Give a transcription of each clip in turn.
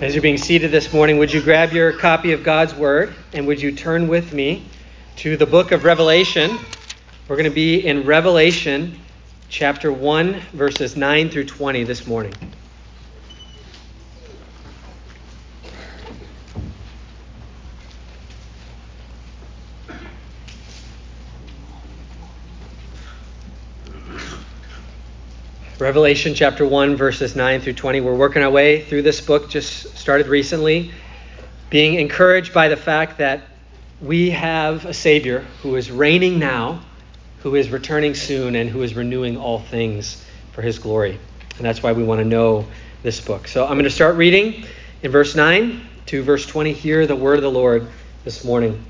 As you're being seated this morning, would you grab your copy of God's Word and would you turn with me to the book of Revelation? We're going to be in Revelation chapter 1, verses 9 through 20 this morning. Revelation chapter 1, verses 9 through 20. We're working our way through this book, just started recently, being encouraged by the fact that we have a Savior who is reigning now, who is returning soon, and who is renewing all things for his glory. And that's why we want to know this book. So I'm going to start reading in verse 9 to verse 20. Hear the word of the Lord this morning.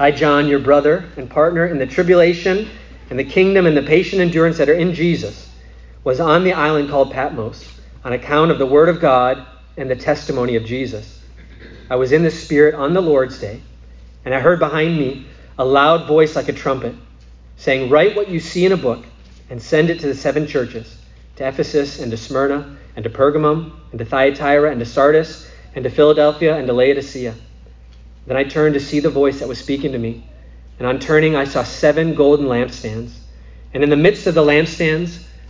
I, John, your brother and partner in the tribulation and the kingdom and the patient endurance that are in Jesus was on the island called Patmos on account of the word of God and the testimony of Jesus. I was in the Spirit on the Lord's day, and I heard behind me a loud voice like a trumpet, saying, Write what you see in a book and send it to the seven churches to Ephesus and to Smyrna and to Pergamum and to Thyatira and to Sardis and to Philadelphia and to Laodicea. Then I turned to see the voice that was speaking to me, and on turning I saw seven golden lampstands, and in the midst of the lampstands,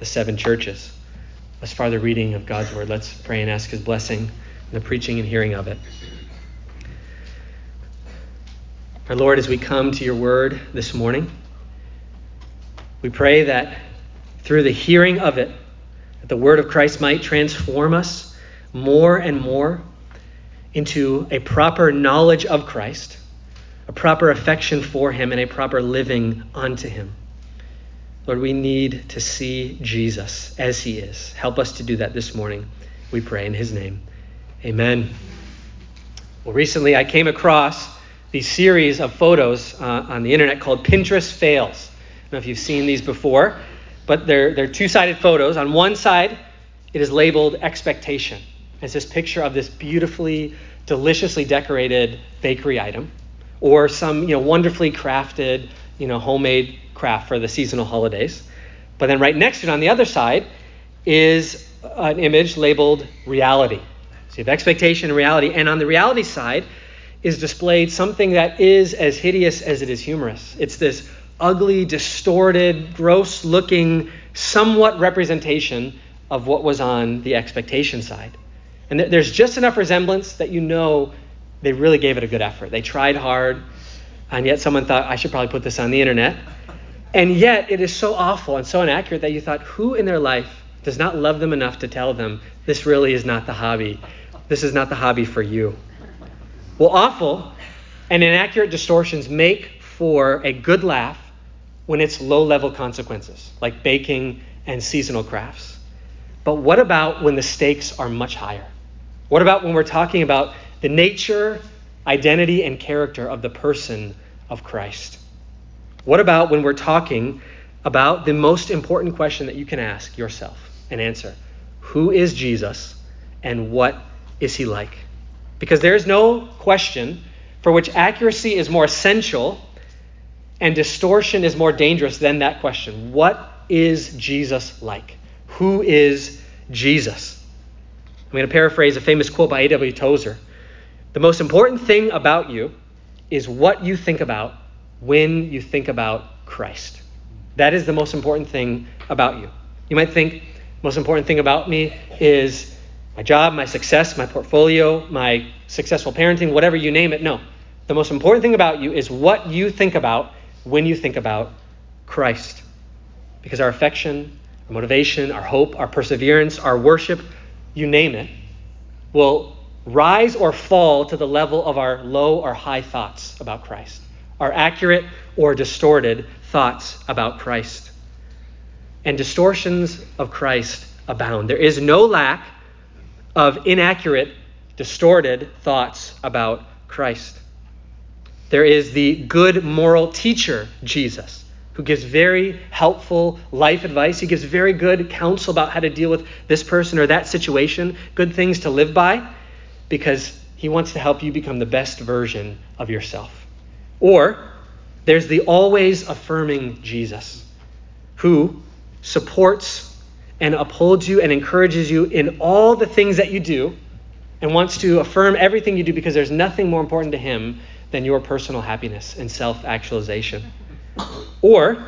the seven churches. As far the reading of God's word, let's pray and ask his blessing in the preaching and hearing of it. Our Lord, as we come to your word this morning, we pray that through the hearing of it, that the word of Christ might transform us more and more into a proper knowledge of Christ, a proper affection for him, and a proper living unto him. Lord, we need to see Jesus as he is. Help us to do that this morning. We pray in his name. Amen. Well, recently I came across the series of photos uh, on the internet called Pinterest Fails. I don't know if you've seen these before, but they're, they're two sided photos. On one side, it is labeled expectation. It's this picture of this beautifully, deliciously decorated bakery item or some you know, wonderfully crafted, you know, homemade craft for the seasonal holidays. But then right next to it on the other side is an image labeled reality. So you have expectation and reality. And on the reality side is displayed something that is as hideous as it is humorous. It's this ugly, distorted, gross looking, somewhat representation of what was on the expectation side. And there's just enough resemblance that you know they really gave it a good effort. They tried hard, and yet someone thought, I should probably put this on the internet. And yet, it is so awful and so inaccurate that you thought, who in their life does not love them enough to tell them this really is not the hobby? This is not the hobby for you. Well, awful and inaccurate distortions make for a good laugh when it's low level consequences, like baking and seasonal crafts. But what about when the stakes are much higher? What about when we're talking about the nature, identity, and character of the person of Christ? What about when we're talking about the most important question that you can ask yourself and answer? Who is Jesus and what is he like? Because there is no question for which accuracy is more essential and distortion is more dangerous than that question. What is Jesus like? Who is Jesus? I'm going to paraphrase a famous quote by A.W. Tozer. The most important thing about you is what you think about when you think about Christ. That is the most important thing about you. You might think, most important thing about me is my job, my success, my portfolio, my successful parenting, whatever you name it. No. The most important thing about you is what you think about when you think about Christ. Because our affection, our motivation, our hope, our perseverance, our worship, you name it, will rise or fall to the level of our low or high thoughts about Christ, our accurate or distorted thoughts about Christ. And distortions of Christ abound. There is no lack of inaccurate, distorted thoughts about Christ. There is the good moral teacher, Jesus, who gives very helpful life advice. He gives very good counsel about how to deal with this person or that situation, good things to live by, because he wants to help you become the best version of yourself. Or there's the always affirming Jesus, who supports and upholds you and encourages you in all the things that you do and wants to affirm everything you do because there's nothing more important to him than your personal happiness and self actualization. Or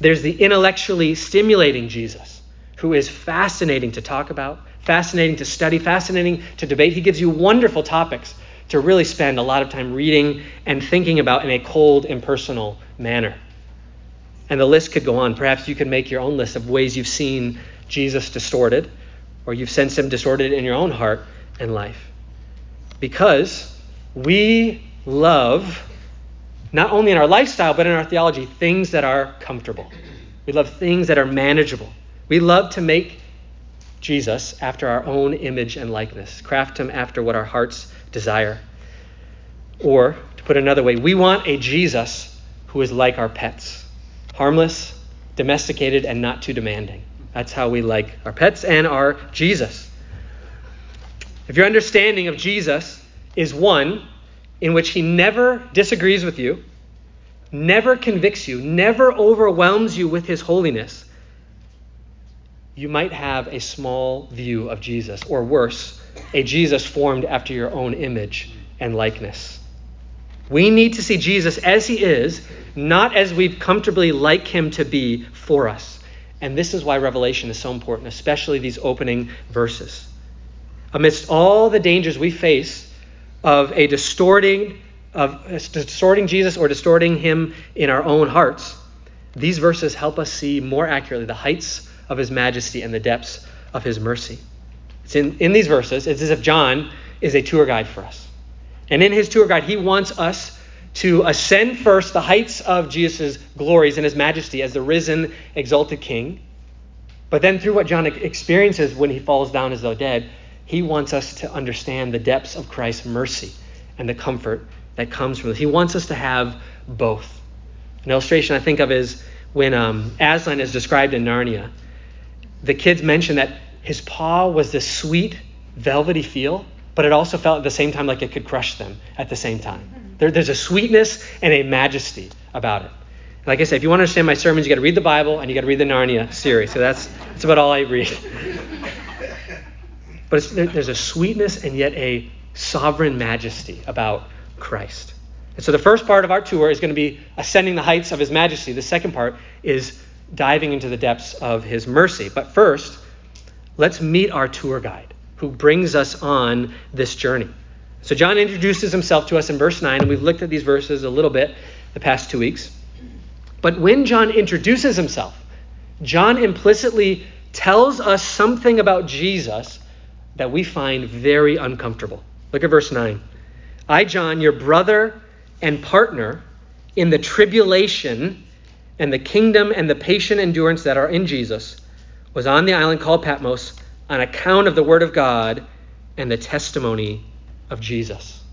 there's the intellectually stimulating Jesus, who is fascinating to talk about, fascinating to study, fascinating to debate. He gives you wonderful topics to really spend a lot of time reading and thinking about in a cold, impersonal manner. And the list could go on. Perhaps you could make your own list of ways you've seen Jesus distorted, or you've sensed him distorted in your own heart and life. Because we love, not only in our lifestyle, but in our theology, things that are comfortable. We love things that are manageable. We love to make Jesus after our own image and likeness, craft him after what our hearts desire. Or, to put another way, we want a Jesus who is like our pets harmless, domesticated, and not too demanding. That's how we like our pets and our Jesus. If your understanding of Jesus is one in which he never disagrees with you, never convicts you, never overwhelms you with his holiness, you might have a small view of Jesus, or worse, a Jesus formed after your own image and likeness. We need to see Jesus as he is, not as we've comfortably like him to be for us. And this is why Revelation is so important, especially these opening verses. Amidst all the dangers we face of a distorting of distorting Jesus or distorting him in our own hearts, these verses help us see more accurately the heights of his majesty and the depths of his mercy. It's in, in these verses, it's as if John is a tour guide for us. And in his tour guide, he wants us to ascend first the heights of Jesus' glories and his majesty as the risen, exalted king. But then, through what John experiences when he falls down as though dead, he wants us to understand the depths of Christ's mercy and the comfort that comes from it. He wants us to have both. An illustration I think of is when um, Aslan is described in Narnia. The kids mention that his paw was this sweet, velvety feel, but it also felt at the same time like it could crush them at the same time. There, there's a sweetness and a majesty about it. Like I said, if you want to understand my sermons, you got to read the Bible and you got to read the Narnia series. So that's that's about all I read. but there, there's a sweetness and yet a sovereign majesty about Christ. And so the first part of our tour is going to be ascending the heights of His majesty. The second part is diving into the depths of His mercy. But first, let's meet our tour guide who brings us on this journey. So John introduces himself to us in verse 9, and we've looked at these verses a little bit the past two weeks. But when John introduces himself, John implicitly tells us something about Jesus that we find very uncomfortable. Look at verse 9. I, John, your brother and partner in the tribulation and the kingdom and the patient endurance that are in Jesus, was on the island called Patmos on account of the word of God and the testimony of Jesus.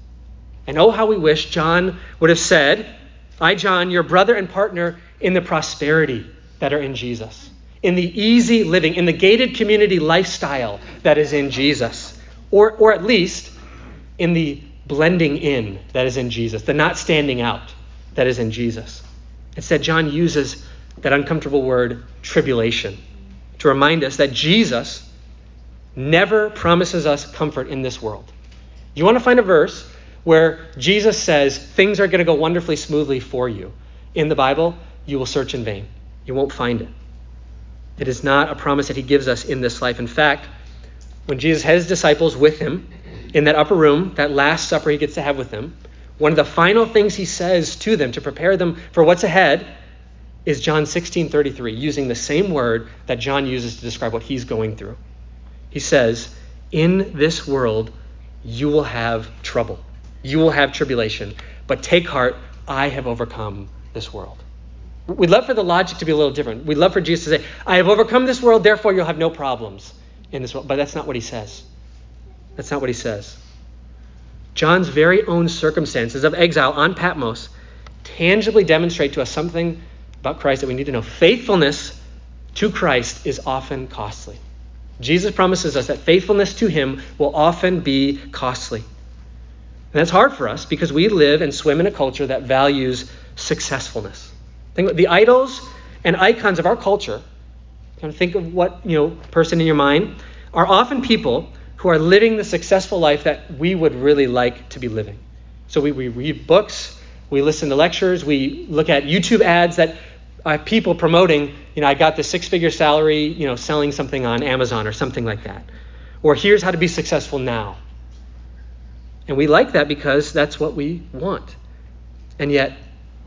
And oh, how we wish John would have said, I, John, your brother and partner in the prosperity that are in Jesus, in the easy living, in the gated community lifestyle that is in Jesus, or, or at least in the blending in that is in Jesus, the not standing out that is in Jesus. Instead, John uses that uncomfortable word, tribulation, to remind us that Jesus never promises us comfort in this world. You want to find a verse where Jesus says things are going to go wonderfully smoothly for you in the Bible, you will search in vain. You won't find it. It is not a promise that he gives us in this life. In fact, when Jesus had his disciples with him in that upper room, that last supper he gets to have with them, one of the final things he says to them to prepare them for what's ahead is John 16:33, using the same word that John uses to describe what he's going through. He says, "In this world you will have trouble. You will have tribulation, but take heart, I have overcome this world." We'd love for the logic to be a little different. We'd love for Jesus to say, I have overcome this world, therefore you'll have no problems in this world. But that's not what he says. That's not what he says. John's very own circumstances of exile on Patmos tangibly demonstrate to us something about Christ that we need to know. Faithfulness to Christ is often costly. Jesus promises us that faithfulness to him will often be costly. And that's hard for us because we live and swim in a culture that values successfulness. Think the idols and icons of our culture. Think of what you know person in your mind are often people who are living the successful life that we would really like to be living. So we, we read books, we listen to lectures, we look at YouTube ads that have people promoting, you know, I got this six-figure salary, you know, selling something on Amazon or something like that. Or here's how to be successful now. And we like that because that's what we want. And yet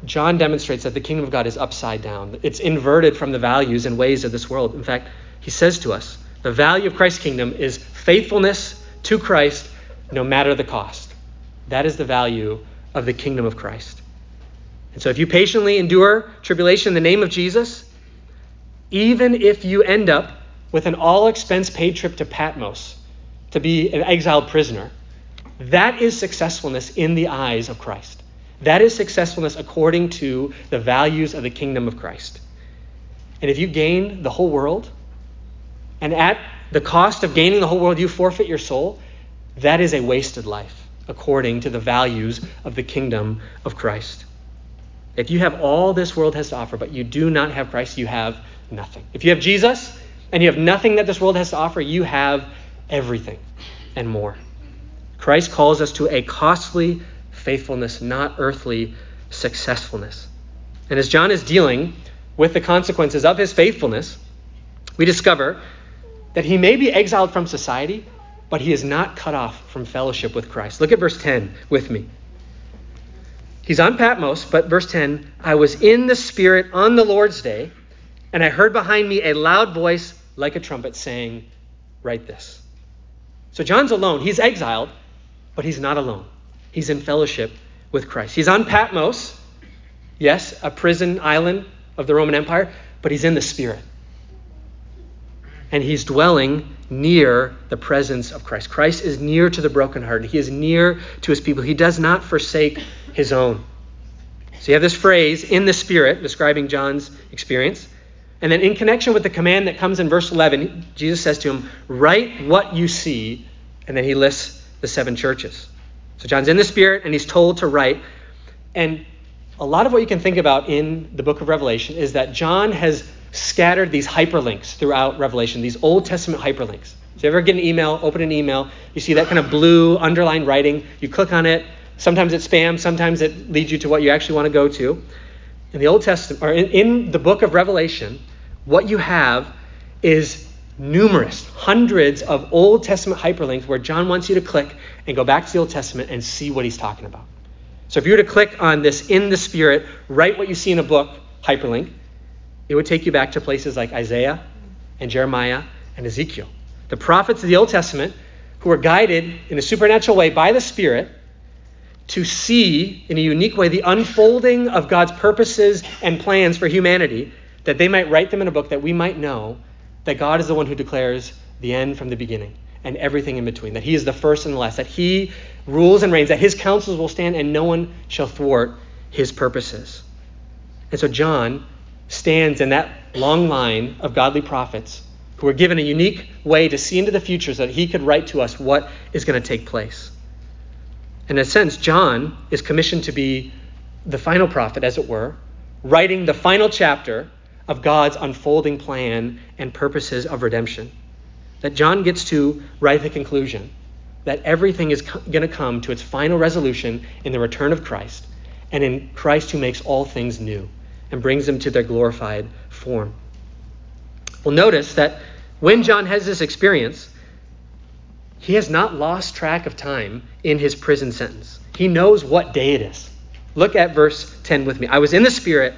John demonstrates that the kingdom of God is upside down. It's inverted from the values and ways of this world. In fact, he says to us, the value of Christ's kingdom is faithfulness to Christ no matter the cost. That is the value of the kingdom of Christ. And so if you patiently endure tribulation in the name of Jesus, even if you end up with an all expense paid trip to Patmos to be an exiled prisoner, that is successfulness in the eyes of Christ. That is successfulness according to the values of the kingdom of Christ. And if you gain the whole world, and at the cost of gaining the whole world, you forfeit your soul, that is a wasted life according to the values of the kingdom of Christ. If you have all this world has to offer, but you do not have Christ, you have nothing. If you have Jesus and you have nothing that this world has to offer, you have everything and more. Christ calls us to a costly faithfulness, not earthly successfulness. And as John is dealing with the consequences of his faithfulness, we discover that he may be exiled from society, but he is not cut off from fellowship with Christ. Look at verse 10 with me. He's on Patmos, but verse 10 I was in the Spirit on the Lord's day, and I heard behind me a loud voice like a trumpet saying, Write this. So John's alone. He's exiled, but he's not alone. He's in fellowship with Christ. He's on Patmos, yes, a prison island of the Roman Empire, but he's in the Spirit. And he's dwelling near the presence of Christ. Christ is near to the brokenhearted. He is near to his people. He does not forsake his own. So you have this phrase, in the Spirit, describing John's experience. And then in connection with the command that comes in verse 11, Jesus says to him, Write what you see. And then he lists the seven churches. So John's in the Spirit and he's told to write. And a lot of what you can think about in the book of Revelation is that John has scattered these hyperlinks throughout Revelation, these Old Testament hyperlinks. So you ever get an email, open an email, you see that kind of blue underlined writing, you click on it, sometimes it's spam, sometimes it leads you to what you actually want to go to. In the Old Testament, or in, in the book of Revelation, what you have is numerous, hundreds of Old Testament hyperlinks where John wants you to click and go back to the Old Testament and see what he's talking about. So if you were to click on this in the Spirit, write what you see in a book hyperlink, it would take you back to places like Isaiah and Jeremiah and Ezekiel. The prophets of the Old Testament who were guided in a supernatural way by the Spirit to see in a unique way the unfolding of God's purposes and plans for humanity, that they might write them in a book that we might know that God is the one who declares the end from the beginning and everything in between, that He is the first and the last, that He rules and reigns, that His counsels will stand and no one shall thwart His purposes. And so John stands in that long line of godly prophets who were given a unique way to see into the future so that he could write to us what is going to take place. In a sense, John is commissioned to be the final prophet, as it were, writing the final chapter of God's unfolding plan and purposes of redemption. That John gets to write the conclusion that everything is going to come to its final resolution in the return of Christ, and in Christ who makes all things new and brings them to their glorified form. Well, notice that when John has this experience, He has not lost track of time in his prison sentence. He knows what day it is. Look at verse 10 with me. I was in the Spirit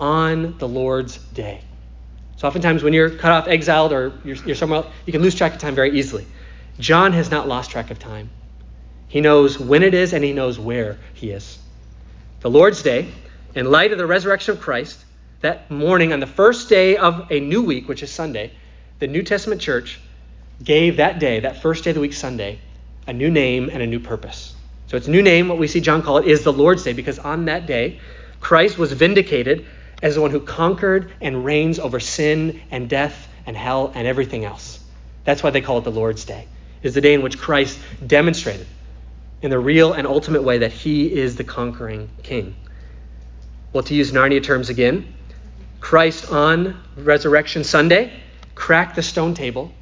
on the Lord's day. So oftentimes when you're cut off, exiled, or you're, you're somewhere else, you can lose track of time very easily. John has not lost track of time. He knows when it is and he knows where he is. The Lord's Day, in light of the resurrection of Christ, that morning on the first day of a new week, which is Sunday, the New Testament church gave that day, that first day of the week, Sunday, a new name and a new purpose. So its new name, what we see John call it, is the Lord's Day, because on that day, Christ was vindicated as the one who conquered and reigns over sin and death and hell and everything else. That's why they call it the Lord's Day. Is the day in which Christ demonstrated in the real and ultimate way that he is the conquering king. Well, to use Narnia terms again, Christ on Resurrection Sunday cracked the stone table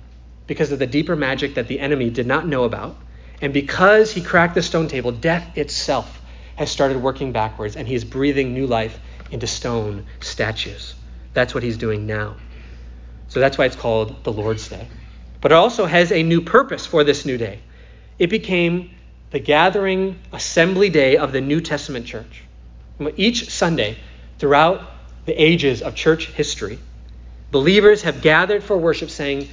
because of the deeper magic that the enemy did not know about. And because he cracked the stone table, death itself has started working backwards, and he is breathing new life into stone statues. That's what he's doing now. So that's why it's called the Lord's Day. But it also has a new purpose for this new day. It became the gathering assembly day of the New Testament church. Each Sunday, throughout the ages of church history, believers have gathered for worship saying,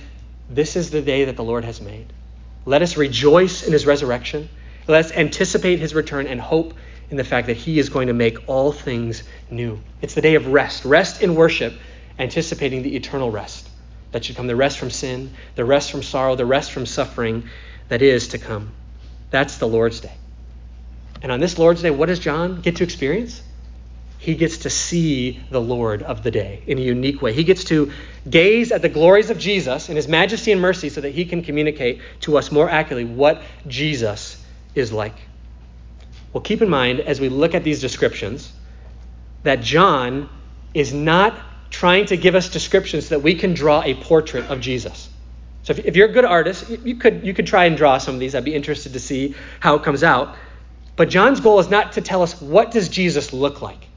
This is the day that the Lord has made. Let us rejoice in his resurrection. Let us anticipate his return and hope in the fact that he is going to make all things new. It's the day of rest, rest in worship, anticipating the eternal rest that should come the rest from sin, the rest from sorrow, the rest from suffering that is to come. That's the Lord's Day. And on this Lord's Day, what does John get to experience? He gets to see the Lord of the day in a unique way. He gets to gaze at the glories of Jesus and his majesty and mercy so that he can communicate to us more accurately what Jesus is like. Well, keep in mind as we look at these descriptions that John is not trying to give us descriptions so that we can draw a portrait of Jesus. So if, if you're a good artist, you could, you could try and draw some of these. I'd be interested to see how it comes out. But John's goal is not to tell us what does Jesus look like.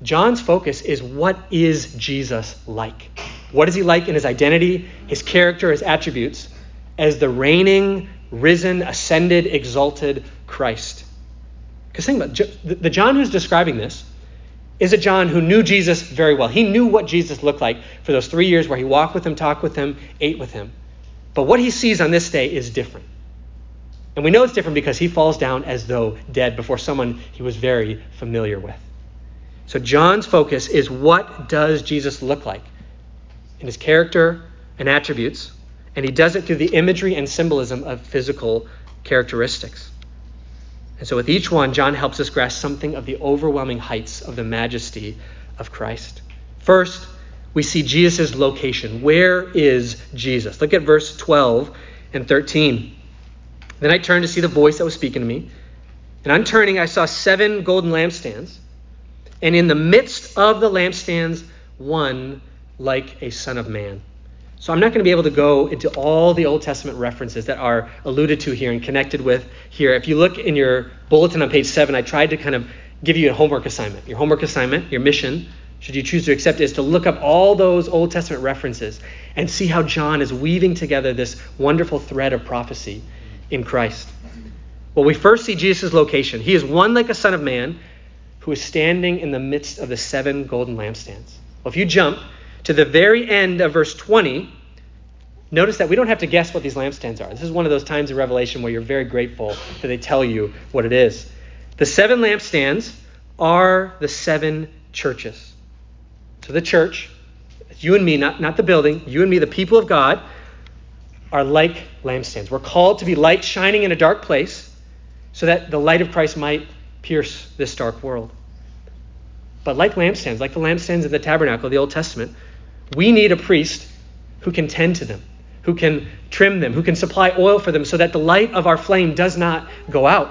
John's focus is what is Jesus like? What is he like in his identity, his character, his attributes as the reigning, risen, ascended, exalted Christ? Because think about it, the John who's describing this is a John who knew Jesus very well. He knew what Jesus looked like for those three years where he walked with him, talked with him, ate with him. But what he sees on this day is different. And we know it's different because he falls down as though dead before someone he was very familiar with. So John's focus is what does Jesus look like in his character and attributes, and he does it through the imagery and symbolism of physical characteristics. And so, with each one, John helps us grasp something of the overwhelming heights of the majesty of Christ. First, we see Jesus' location. Where is Jesus? Look at verse 12 and 13. Then I turned to see the voice that was speaking to me. And on turning, I saw seven golden lampstands. And in the midst of the lampstands, one like a son of man. So I'm not going to be able to go into all the Old Testament references that are alluded to here and connected with here. If you look in your bulletin on page 7, I tried to kind of give you a homework assignment. Your homework assignment, your mission, should you choose to accept it, is to look up all those Old Testament references and see how John is weaving together this wonderful thread of prophecy in Christ. Well, we first see Jesus' location. He is one like a son of man who is standing in the midst of the seven golden lampstands. Well, if you jump to the very end of verse 20, notice that we don't have to guess what these lampstands are. This is one of those times in Revelation where you're very grateful that they tell you what it is. The seven lampstands are the seven churches. So the church, you and me, not, not the building, you and me, the people of God, are like lampstands. We're called to be light shining in a dark place so that the light of Christ might pierce this dark world. But like lampstands, like the lampstands of the tabernacle of the Old Testament, we need a priest who can tend to them, who can trim them, who can supply oil for them so that the light of our flame does not go out.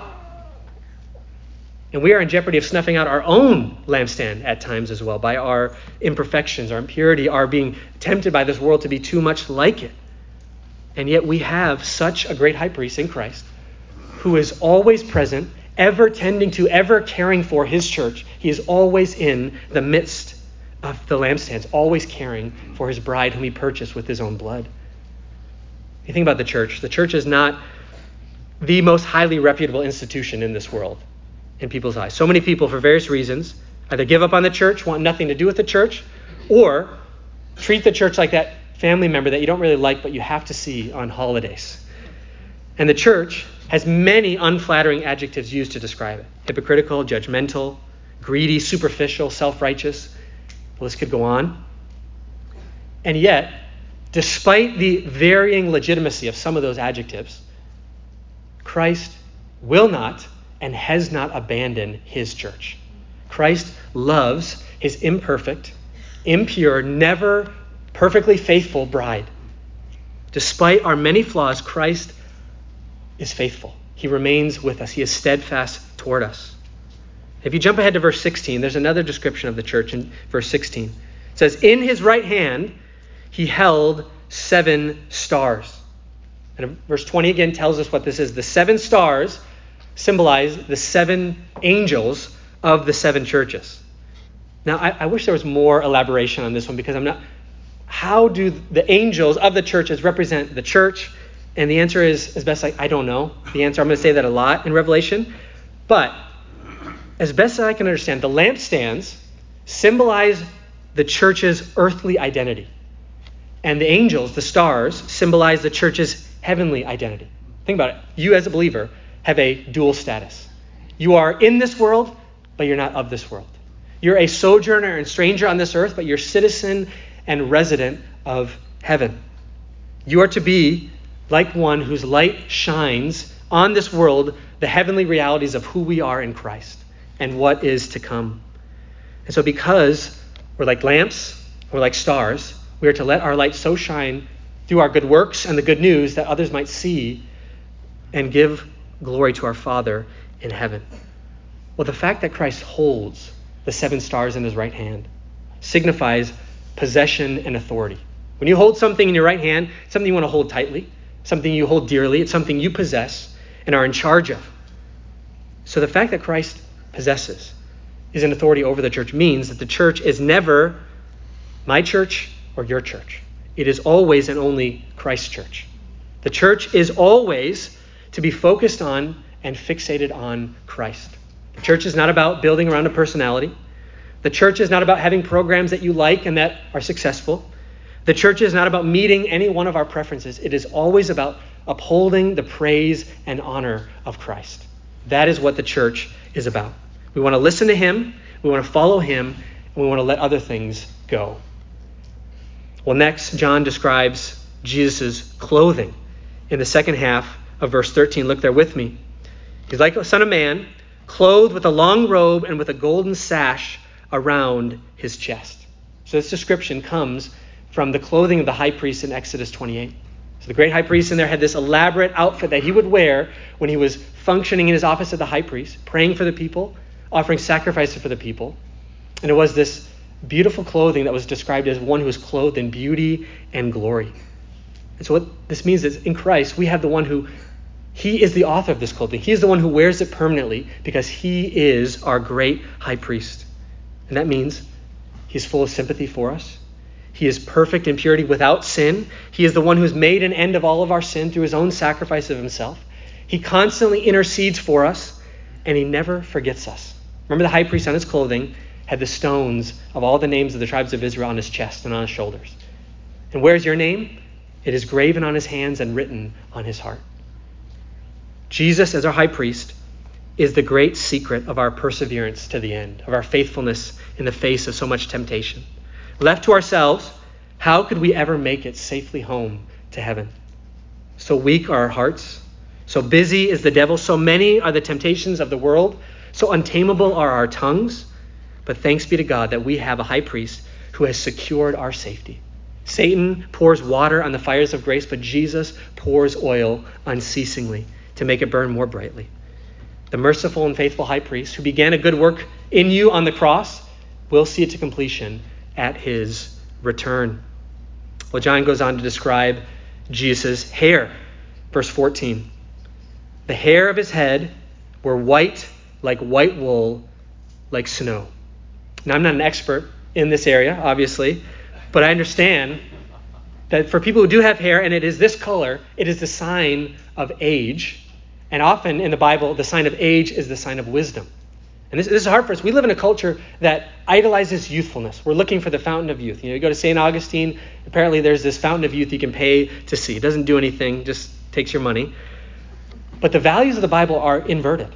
And we are in jeopardy of snuffing out our own lampstand at times as well by our imperfections, our impurity, our being tempted by this world to be too much like it. And yet we have such a great high priest in Christ who is always present, ever tending to, ever caring for his church. He is always in the midst of the lampstands, always caring for his bride whom he purchased with his own blood. You think about the church. The church is not the most highly reputable institution in this world in people's eyes. So many people, for various reasons, either give up on the church, want nothing to do with the church, or treat the church like that family member that you don't really like but you have to see on holidays. And the church has many unflattering adjectives used to describe it hypocritical, judgmental, greedy, superficial, self righteous. The list could go on. And yet, despite the varying legitimacy of some of those adjectives, Christ will not and has not abandoned his church. Christ loves his imperfect, impure, never perfectly faithful bride. Despite our many flaws, Christ is faithful. He remains with us, He is steadfast toward us. If you jump ahead to verse 16, there's another description of the church in verse 16. It says, In his right hand he held seven stars. And verse 20 again tells us what this is. The seven stars symbolize the seven angels of the seven churches. Now, I, I wish there was more elaboration on this one because I'm not. How do the angels of the churches represent the church and the answer is, as best I, I don't know. The answer, I'm going to say that a lot in Revelation. But as best as I can understand, the lampstands symbolize the church's earthly identity. And the angels, the stars, symbolize the church's heavenly identity. Think about it. You, as a believer, have a dual status. You are in this world, but you're not of this world. You're a sojourner and stranger on this earth, but you're citizen and resident of heaven. You are to be like one whose light shines on this world the heavenly realities of who we are in Christ and what is to come. And so, because we're like lamps, we're like stars, we are to let our light so shine through our good works and the good news that others might see and give glory to our Father in heaven. Well, the fact that Christ holds the seven stars in his right hand signifies possession and authority. When you hold something in your right hand, something you want to hold tightly, something you hold dearly, it's something you possess and are in charge of. So the fact that Christ possesses is an authority over the church means that the church is never my church or your church. It is always and only Christ's church. The church is always to be focused on and fixated on Christ. The church is not about building around a personality. The church is not about having programs that you like and that are successful. The church is not about meeting any one of our preferences, it is always about upholding the praise and honor of Christ. That is what the church is about. We want to listen to Him, we want to follow Him, and we want to let other things go. Well, next, John describes Jesus' clothing in the second half of verse 13. Look there with me. He's like a son of man, clothed with a long robe and with a golden sash around his chest. So this description comes from the clothing of the high priest in Exodus 28. So the great high priest in there had this elaborate outfit that he would wear when he was functioning in his office of the high priest, praying for the people, offering sacrifices for the people. And it was this beautiful clothing that was described as one who was clothed in beauty and glory. And so what this means is in Christ, we have the one who he is the author of this clothing. He is the one who wears it permanently because he is our great high priest. And that means he's full of sympathy for us. He is perfect in purity without sin. He is the one who has made an end of all of our sin through his own sacrifice of himself. He constantly intercedes for us, and he never forgets us. Remember, the high priest on his clothing had the stones of all the names of the tribes of Israel on his chest and on his shoulders. And where's your name? It is graven on his hands and written on his heart. Jesus, as our high priest, is the great secret of our perseverance to the end, of our faithfulness in the face of so much temptation. Left to ourselves, how could we ever make it safely home to heaven? So weak are our hearts, so busy is the devil, so many are the temptations of the world, so untamable are our tongues. But thanks be to God that we have a high priest who has secured our safety. Satan pours water on the fires of grace, but Jesus pours oil unceasingly to make it burn more brightly. The merciful and faithful high priest who began a good work in you on the cross will see it to completion at his return. Well, John goes on to describe Jesus' hair. Verse 14. The hair of his head were white like white wool, like snow. Now, I'm not an expert in this area, obviously, but I understand that for people who do have hair and it is this color, it is the sign of age. And often in the Bible, the sign of age is the sign of wisdom. And this, this, is hard for us. We live in a culture that idolizes youthfulness. We're looking for the fountain of youth. You know, you go to St. Augustine, apparently there's this fountain of youth you can pay to see. It doesn't do anything, just takes your money. But the values of the Bible are inverted.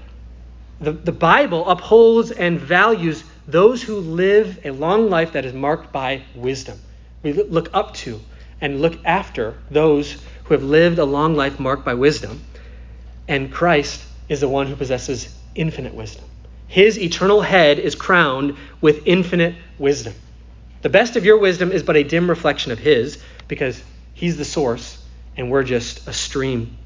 The, the Bible upholds and values those who live a long life that is marked by wisdom. We look up to and look after those who have lived a long life marked by wisdom. And Christ is the one who possesses infinite wisdom. His eternal head is crowned with infinite wisdom. The best of your wisdom is but a dim reflection of His because He's the source and we're just a stream.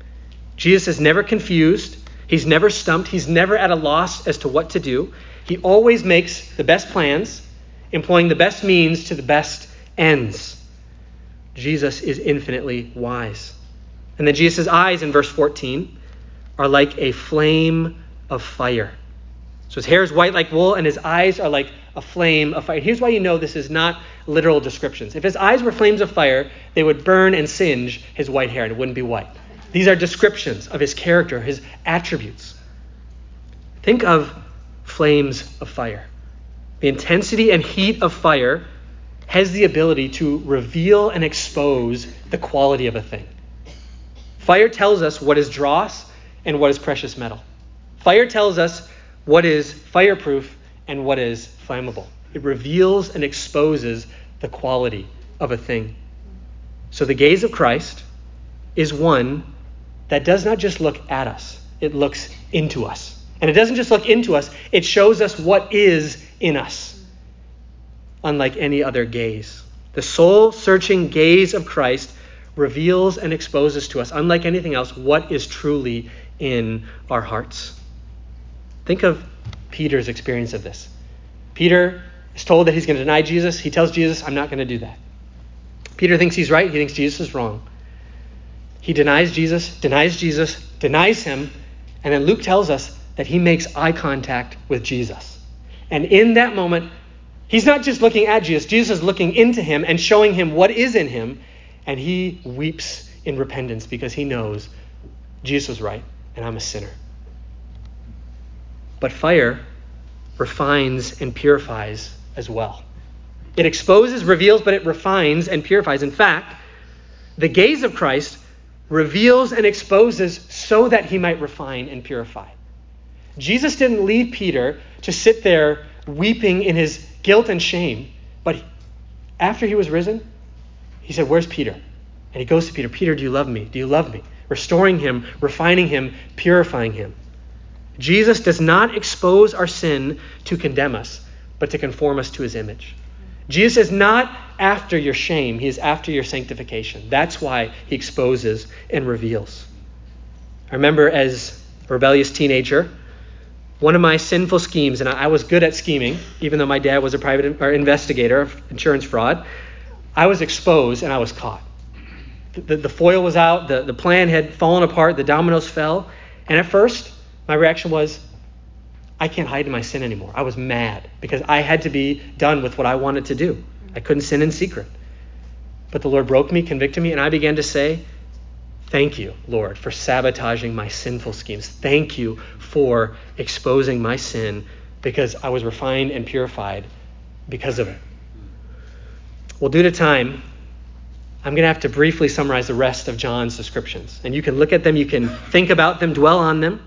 Jesus is never confused, He's never stumped, He's never at a loss as to what to do. He always makes the best plans, employing the best means to the best ends. Jesus is infinitely wise. And then Jesus' eyes in verse 14 are like a flame of fire. So his hair is white like wool, and his eyes are like a flame of fire. Here's why you know this is not literal descriptions. If his eyes were flames of fire, they would burn and singe his white hair, and it wouldn't be white. These are descriptions of his character, his attributes. Think of flames of fire. The intensity and heat of fire has the ability to reveal and expose the quality of a thing. Fire tells us what is dross and what is precious metal. Fire tells us what is fireproof and what is flammable. It reveals and exposes the quality of a thing. So the gaze of Christ is one that does not just look at us, it looks into us. And it doesn't just look into us, it shows us what is in us, unlike any other gaze. The soul searching gaze of Christ reveals and exposes to us, unlike anything else, what is truly in our hearts. Think of Peter's experience of this. Peter is told that he's going to deny Jesus. He tells Jesus, I'm not going to do that. Peter thinks he's right. He thinks Jesus is wrong. He denies Jesus, denies Jesus, denies him, and then Luke tells us that he makes eye contact with Jesus. And in that moment, he's not just looking at Jesus, Jesus is looking into him and showing him what is in him, and he weeps in repentance because he knows Jesus was right and I'm a sinner. But fire refines and purifies as well. It exposes, reveals, but it refines and purifies. In fact, the gaze of Christ reveals and exposes so that he might refine and purify. Jesus didn't leave Peter to sit there weeping in his guilt and shame, but after he was risen, he said, Where's Peter? And he goes to Peter, Peter, do you love me? Do you love me? Restoring him, refining him, purifying him. Jesus does not expose our sin to condemn us, but to conform us to his image. Jesus is not after your shame, he is after your sanctification. That's why he exposes and reveals. I remember as a rebellious teenager, one of my sinful schemes, and I was good at scheming, even though my dad was a private investigator of insurance fraud, I was exposed and I was caught. The, the foil was out, the, the plan had fallen apart, the dominoes fell, and at first, my reaction was, I can't hide in my sin anymore. I was mad because I had to be done with what I wanted to do. I couldn't sin in secret. But the Lord broke me, convicted me, and I began to say, Thank you, Lord, for sabotaging my sinful schemes. Thank you for exposing my sin because I was refined and purified because of it. Well, due to time, I'm going to have to briefly summarize the rest of John's descriptions. And you can look at them, you can think about them, dwell on them.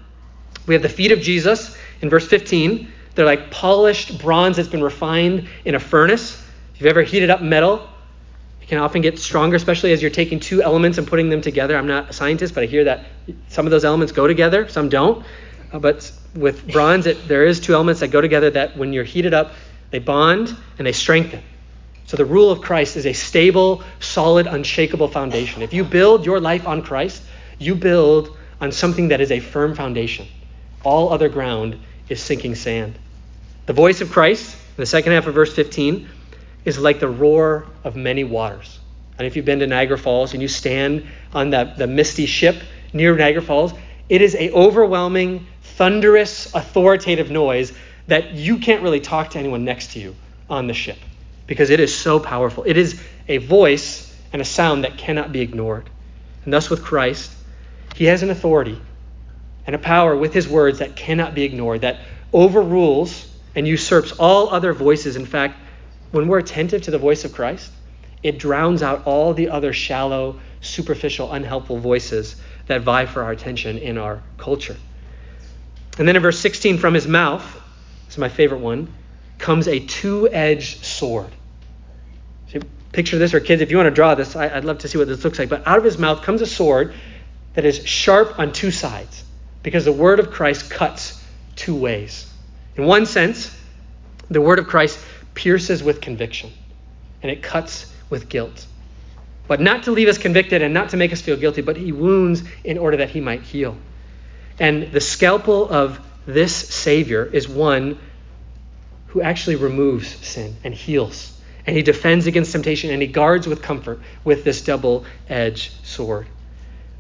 We have the feet of Jesus in verse 15. They're like polished bronze that's been refined in a furnace. If you've ever heated up metal, it can often get stronger, especially as you're taking two elements and putting them together. I'm not a scientist, but I hear that some of those elements go together, some don't. Uh, but with bronze, it, there is two elements that go together that when you're heated up, they bond and they strengthen. So the rule of Christ is a stable, solid, unshakable foundation. If you build your life on Christ, you build on something that is a firm foundation. All other ground is sinking sand. The voice of Christ, in the second half of verse 15, is like the roar of many waters. And if you've been to Niagara Falls and you stand on the, the misty ship near Niagara Falls, it is a overwhelming, thunderous, authoritative noise that you can't really talk to anyone next to you on the ship because it is so powerful. It is a voice and a sound that cannot be ignored. And thus, with Christ, he has an authority and a power with his words that cannot be ignored, that overrules and usurps all other voices. In fact, when we're attentive to the voice of Christ, it drowns out all the other shallow, superficial, unhelpful voices that vie for our attention in our culture. And then in verse 16, from his mouth, this is my favorite one, comes a two edged sword. Picture this, or kids, if you want to draw this, I, would love to see what this looks like. But out of his mouth comes a sword that is sharp on two sides, because the word of Christ cuts two ways. In one sense, the word of Christ pierces with conviction, and it cuts with guilt. But not to leave us convicted and not to make us feel guilty, but he wounds in order that he might heal. And the scalpel of this Savior is one who actually removes sin and heals. And he defends against temptation and he guards with comfort with this double edged sword.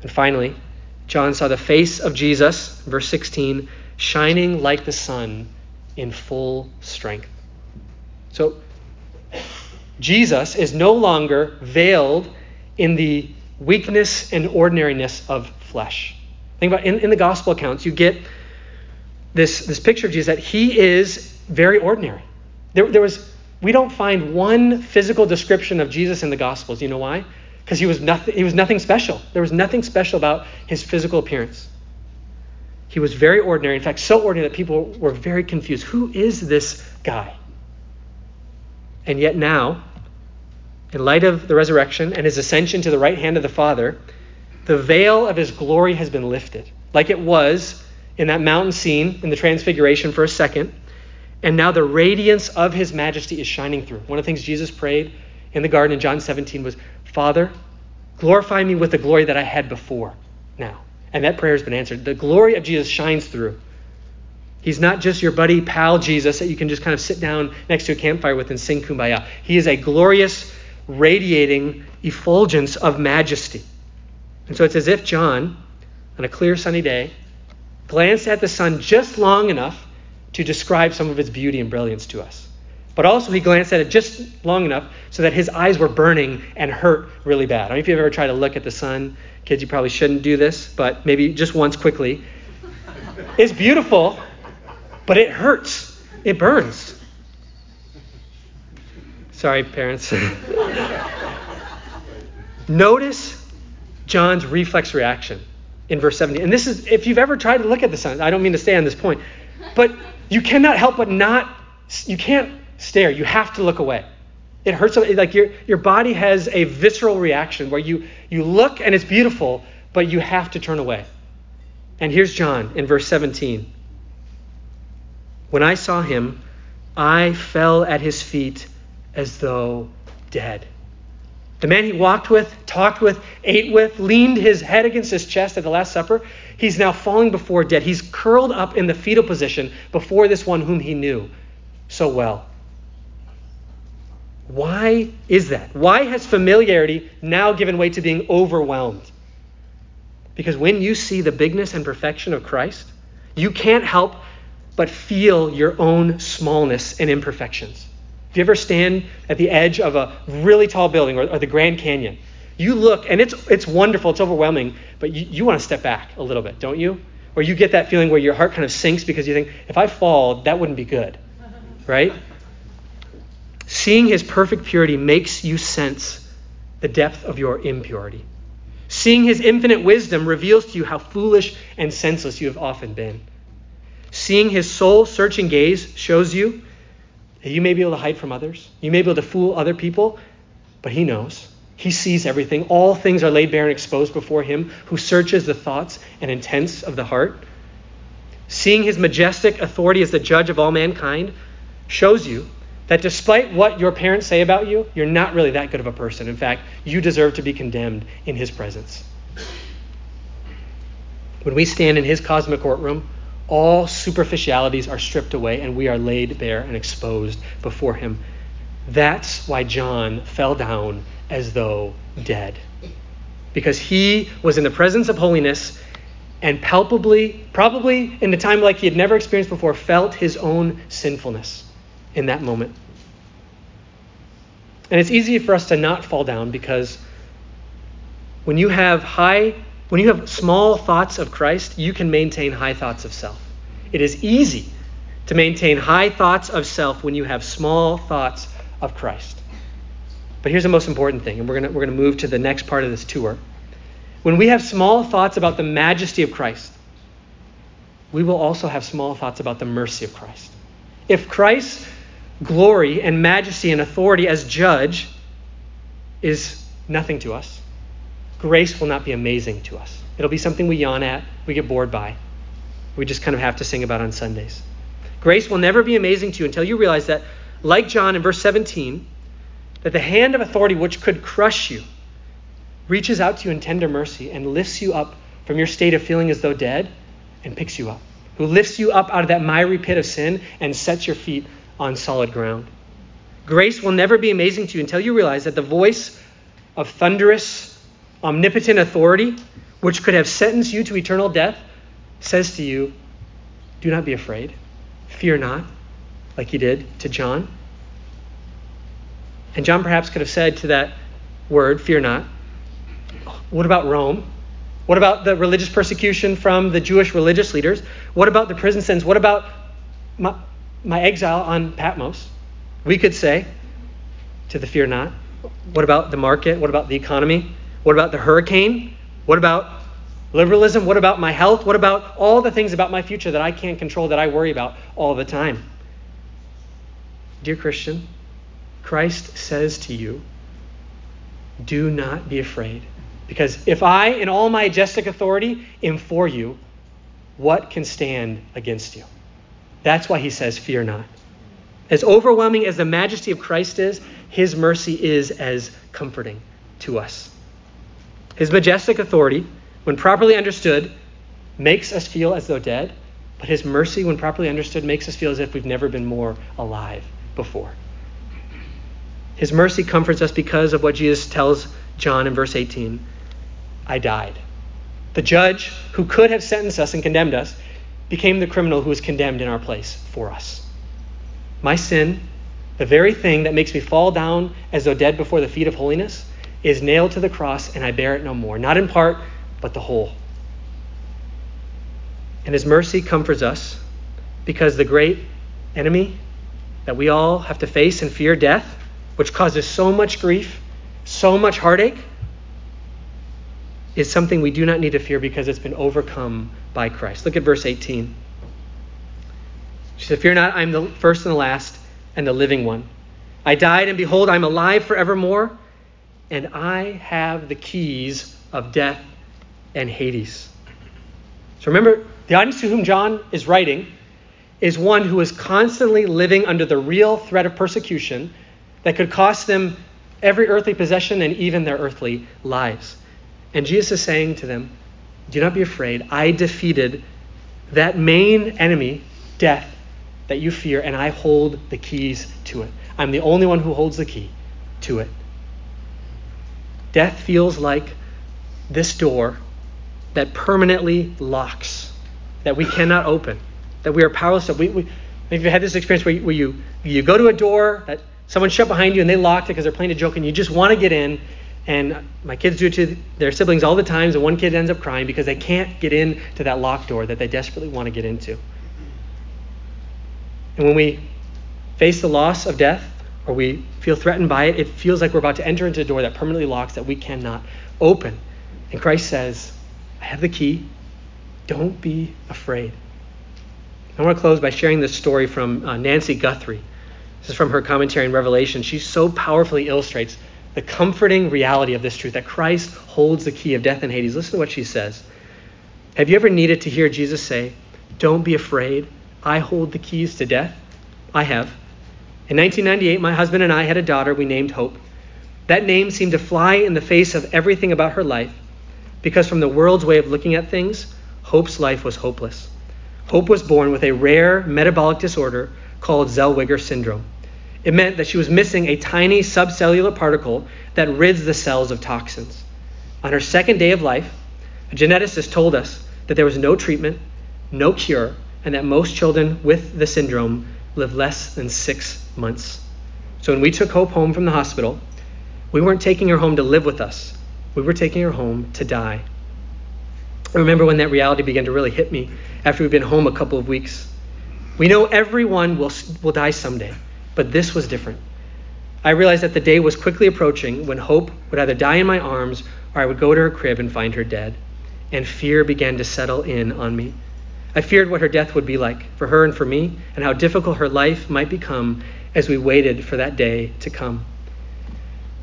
And finally, John saw the face of Jesus, verse 16, shining like the sun in full strength. So, Jesus is no longer veiled in the weakness and ordinariness of flesh. Think about in, in the gospel accounts, you get this, this picture of Jesus that he is very ordinary. There, there was, we don't find one physical description of Jesus in the gospels. You know why? Because he was nothing, he was nothing special. There was nothing special about his physical appearance. He was very ordinary. In fact, so ordinary that people were very confused. Who is this guy? And yet now, in light of the resurrection and his ascension to the right hand of the Father, the veil of his glory has been lifted, like it was in that mountain scene in the Transfiguration for a second. And now the radiance of his majesty is shining through. One of the things Jesus prayed in the garden in John 17 was, Father, glorify me with the glory that I had before now. And that prayer has been answered. The glory of Jesus shines through. He's not just your buddy, pal Jesus that you can just kind of sit down next to a campfire with and sing kumbaya. He is a glorious, radiating effulgence of majesty. And so it's as if John, on a clear sunny day, glanced at the sun just long enough to describe some of its beauty and brilliance to us. But also, he glanced at it just long enough so that his eyes were burning and hurt really bad. I don't know if you've ever tried to look at the sun. Kids, you probably shouldn't do this, but maybe just once quickly. It's beautiful, but it hurts. It burns. Sorry, parents. Notice John's reflex reaction in verse 17. And this is, if you've ever tried to look at the sun, I don't mean to stay on this point, but you cannot help but not, you can't stare. You have to look away. It hurts, like your, your body has a visceral reaction where you, you look and it's beautiful, but you have to turn away. And here's John in verse 17. When I saw him, I fell at his feet as though dead. The man he walked with, talked with, ate with, leaned his head against his chest at the Last Supper, he's now falling before dead. He's curled up in the fetal position before this one whom he knew so well. Why is that? Why has familiarity now given way to being overwhelmed? Because when you see the bigness and perfection of Christ, you can't help but feel your own smallness and imperfections. If you ever stand at the edge of a really tall building or, or the Grand Canyon, you look and it's it's wonderful, it's overwhelming, but you, you want to step back a little bit, don't you? Or you get that feeling where your heart kind of sinks because you think, if I fall, that wouldn't be good. Right? Seeing his perfect purity makes you sense the depth of your impurity. Seeing his infinite wisdom reveals to you how foolish and senseless you have often been. Seeing his soul searching gaze shows you you may be able to hide from others, you may be able to fool other people, but He knows. He sees everything. All things are laid bare and exposed before Him who searches the thoughts and intents of the heart. Seeing His majestic authority as the judge of all mankind shows you that despite what your parents say about you, you're not really that good of a person. In fact, you deserve to be condemned in His presence. When we stand in His cosmic courtroom, all superficialities are stripped away and we are laid bare and exposed before him. That's why John fell down as though dead. Because he was in the presence of holiness and palpably, probably in a time like he had never experienced before, felt his own sinfulness in that moment. And it's easy for us to not fall down because when you have high, when you have small thoughts of Christ, you can maintain high thoughts of self. It is easy to maintain high thoughts of self when you have small thoughts of Christ. But here's the most important thing, and we're going we're going to move to the next part of this tour. When we have small thoughts about the majesty of Christ, we will also have small thoughts about the mercy of Christ. If Christ's glory and majesty and authority as judge is nothing to us, grace will not be amazing to us. It'll be something we yawn at, we get bored by, we just kind of have to sing about on Sundays. Grace will never be amazing to you until you realize that, like John in verse 17, that the hand of authority which could crush you reaches out to you in tender mercy and lifts you up from your state of feeling as though dead and picks you up, who lifts you up out of that miry pit of sin and sets your feet on solid ground. Grace will never be amazing to you until you realize that the voice of thunderous, omnipotent authority, which could have sentenced you to eternal death, says to you, Do not be afraid. Fear not, like he did to John. And John perhaps could have said to that word, Fear not, What about Rome? What about the religious persecution from the Jewish religious leaders? What about the prison sentence? What about my, my exile on Patmos? We could say to the fear not. What about the market? What about the economy? What about the hurricane? What about liberalism? What about my health? What about all the things about my future that I can't control, that I worry about all the time? Dear Christian, Christ says to you, do not be afraid. Because if I, in all my majestic authority, am for you, what can stand against you? That's why he says, Fear not. As overwhelming as the majesty of Christ is, his mercy is as comforting to us. His majestic authority, when properly understood, makes us feel as though dead, but his mercy, when properly understood, makes us feel as if we've never been more alive before. His mercy comforts us because of what Jesus tells John in verse 18 I died. The judge who could have sentenced us and condemned us became the criminal who was condemned in our place for us. My sin, the very thing that makes me fall down as though dead before the feet of holiness, is nailed to the cross and I bear it no more, not in part, but the whole. And his mercy comforts us because the great enemy that we all have to face and fear, death, which causes so much grief, so much heartache, is something we do not need to fear because it's been overcome by Christ. Look at verse 18. She said, Fear not, I'm the first and the last and the living one. I died, and behold, I'm alive forevermore, and I have the keys of death and Hades. So remember, the audience to whom John is writing is one who is constantly living under the real threat of persecution that could cost them every earthly possession and even their earthly lives. And Jesus is saying to them, Do not be afraid. I defeated that main enemy, death, that you fear, and I hold the keys to it. I'm the only one who holds the key to it. Death feels like this door that permanently locks, that we cannot open, that we are powerless. We, we, maybe you've had this experience where, you, where you, you go to a door that someone shut behind you and they locked it because they're playing a joke and you just want to get in and my kids do it to their siblings all the times, and one kid ends up crying because they can't get in to that locked door that they desperately want to get into. And when we face the loss of death, or we feel threatened by it, it feels like we're about to enter into a door that permanently locks that we cannot open. And Christ says, I have the key. Don't be afraid. I want to close by sharing this story from uh, Nancy Guthrie. This is from her commentary in Revelation. She so powerfully illustrates the comforting reality of this truth that Christ holds the key of death and Hades. Listen to what she says. Have you ever needed to hear Jesus say, Don't be afraid, I hold the keys to death? I have. In 1998, my husband and I had a daughter we named Hope. That name seemed to fly in the face of everything about her life because, from the world's way of looking at things, Hope's life was hopeless. Hope was born with a rare metabolic disorder called Zellweger syndrome. It meant that she was missing a tiny subcellular particle that rids the cells of toxins. On her second day of life, a geneticist told us that there was no treatment, no cure, and that most children with the syndrome live less than six months. So when we took Hope home from the hospital, we weren't taking her home to live with us. we were taking her home to die. I remember when that reality began to really hit me after we'd been home a couple of weeks. We know everyone will, will die someday, but this was different. I realized that the day was quickly approaching when Hope would either die in my arms or I would go to her crib and find her dead. And fear began to settle in on me. I feared what her death would be like for her and for me, and how difficult her life might become as we waited for that day to come.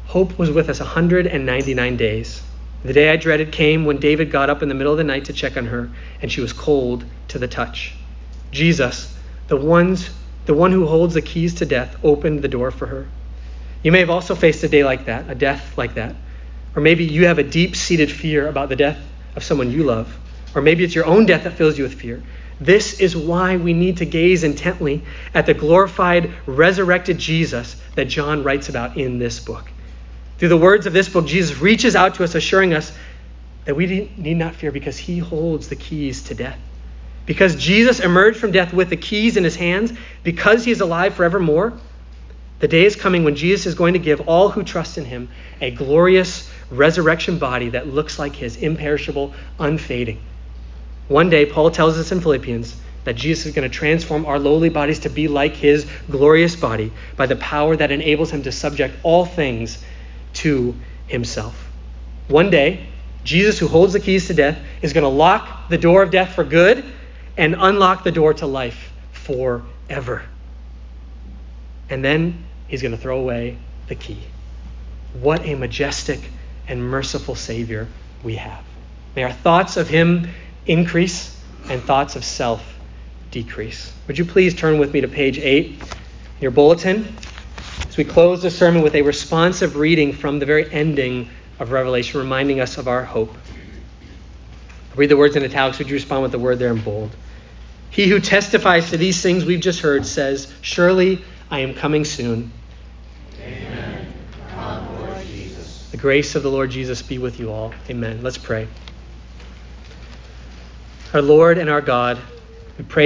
Hope was with us 199 days. The day I dreaded came when David got up in the middle of the night to check on her, and she was cold to the touch. Jesus, the ones the one who holds the keys to death, opened the door for her. You may have also faced a day like that, a death like that. Or maybe you have a deep seated fear about the death of someone you love. Or maybe it's your own death that fills you with fear. This is why we need to gaze intently at the glorified, resurrected Jesus that John writes about in this book. Through the words of this book, Jesus reaches out to us, assuring us that we need not fear because he holds the keys to death. Because Jesus emerged from death with the keys in his hands, because he is alive forevermore, the day is coming when Jesus is going to give all who trust in him a glorious resurrection body that looks like his, imperishable, unfading. One day, Paul tells us in Philippians that Jesus is going to transform our lowly bodies to be like his glorious body by the power that enables him to subject all things to himself. One day, Jesus, who holds the keys to death, is going to lock the door of death for good and unlock the door to life forever. And then he's going to throw away the key. What a majestic and merciful Savior we have. May our thoughts of him increase and thoughts of self decrease. Would you please turn with me to page 8, in your bulletin, as we close the sermon with a responsive reading from the very ending of Revelation, reminding us of our hope. I'll read the words in italics. Would you respond with the word there in bold? He who testifies to these things we've just heard says, Surely I am coming soon. Amen. Come, Lord Jesus. The grace of the Lord Jesus be with you all. Amen. Let's pray. Our Lord and our God, we pray.